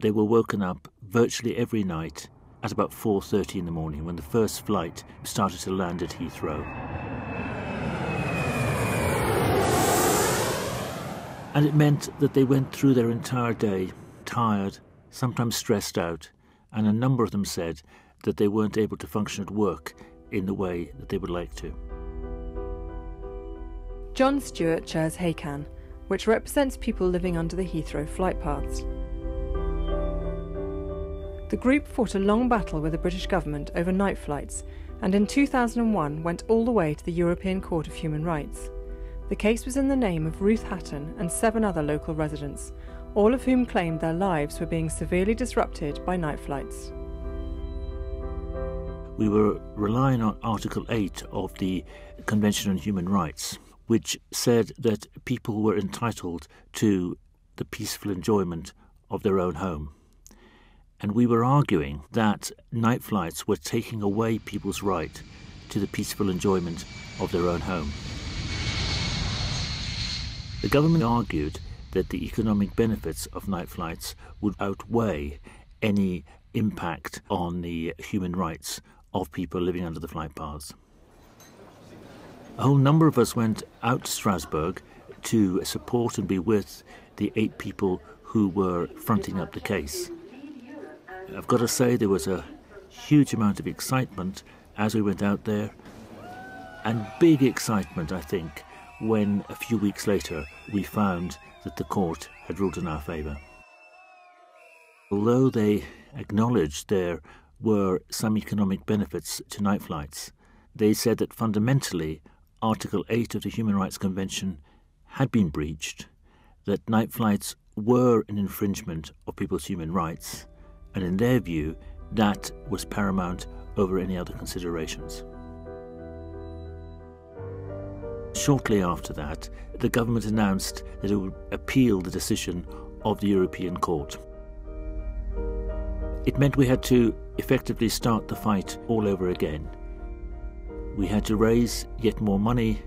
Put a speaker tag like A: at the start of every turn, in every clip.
A: they were woken up virtually every night at about 4:30 in the morning when the first flight started to land at Heathrow. And it meant that they went through their entire day tired, sometimes stressed out, and a number of them said that they weren't able to function at work in the way that they would like to.
B: John Stewart chairs HACAN, which represents people living under the Heathrow flight paths. The group fought a long battle with the British government over night flights and in 2001 went all the way to the European Court of Human Rights. The case was in the name of Ruth Hatton and seven other local residents, all of whom claimed their lives were being severely disrupted by night flights.
A: We were relying on Article 8 of the Convention on Human Rights, which said that people were entitled to the peaceful enjoyment of their own home. And we were arguing that night flights were taking away people's right to the peaceful enjoyment of their own home. The government argued that the economic benefits of night flights would outweigh any impact on the human rights of people living under the flight paths. A whole number of us went out to Strasbourg to support and be with the eight people who were fronting up the case. I've got to say, there was a huge amount of excitement as we went out there, and big excitement, I think, when a few weeks later we found that the court had ruled in our favour. Although they acknowledged there were some economic benefits to night flights, they said that fundamentally Article 8 of the Human Rights Convention had been breached, that night flights were an infringement of people's human rights, and in their view, that was paramount over any other considerations. Shortly after that, the government announced that it would appeal the decision of the European Court. It meant we had to effectively start the fight all over again. We had to raise yet more money.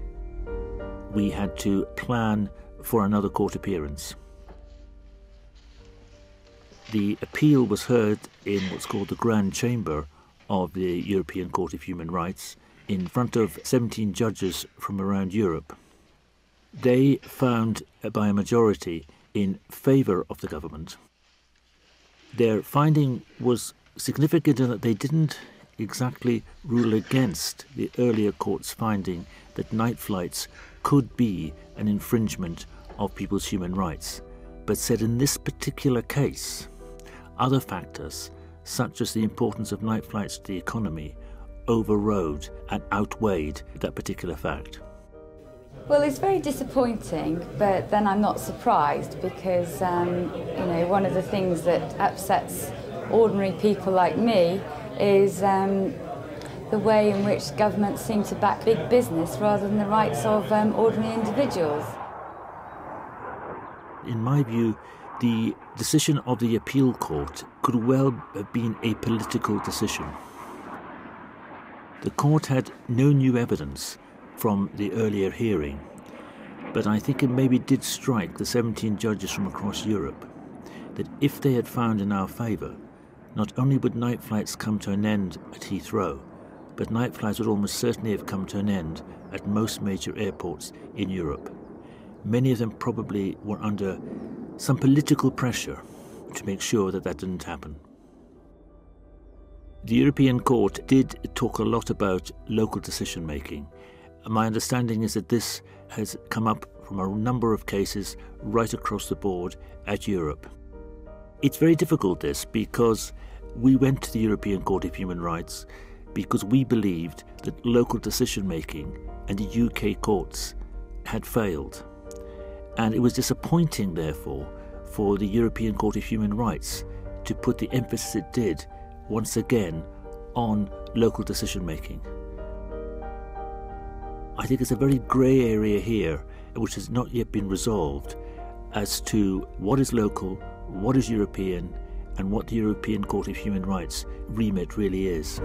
A: We had to plan for another court appearance. The appeal was heard in what's called the Grand Chamber of the European Court of Human Rights in front of 17 judges from around Europe. They found uh, by a majority in favour of the government. Their finding was significant in that they didn't exactly rule against the earlier court's finding that night flights could be an infringement of people's human rights, but said in this particular case, other factors, such as the importance of night flights to the economy, overrode and outweighed that particular fact.
C: Well, it's very disappointing, but then I'm not surprised because, um, you know, one of the things that upsets ordinary people like me is um, the way in which governments seem to back big business rather than the rights of um, ordinary individuals.
A: In my view, the decision of the appeal court could well have been a political decision. The court had no new evidence from the earlier hearing, but I think it maybe did strike the 17 judges from across Europe that if they had found in our favour, not only would night flights come to an end at Heathrow, but night flights would almost certainly have come to an end at most major airports in Europe. Many of them probably were under some political pressure to make sure that that didn't happen. The European Court did talk a lot about local decision making. My understanding is that this has come up from a number of cases right across the board at Europe. It's very difficult, this, because we went to the European Court of Human Rights because we believed that local decision making and the UK courts had failed. And it was disappointing, therefore, for the European Court of Human Rights to put the emphasis it did once again on local decision making. I think it's a very grey area here which has not yet been resolved as to what is local, what is European, and what the European Court of Human Rights remit really is.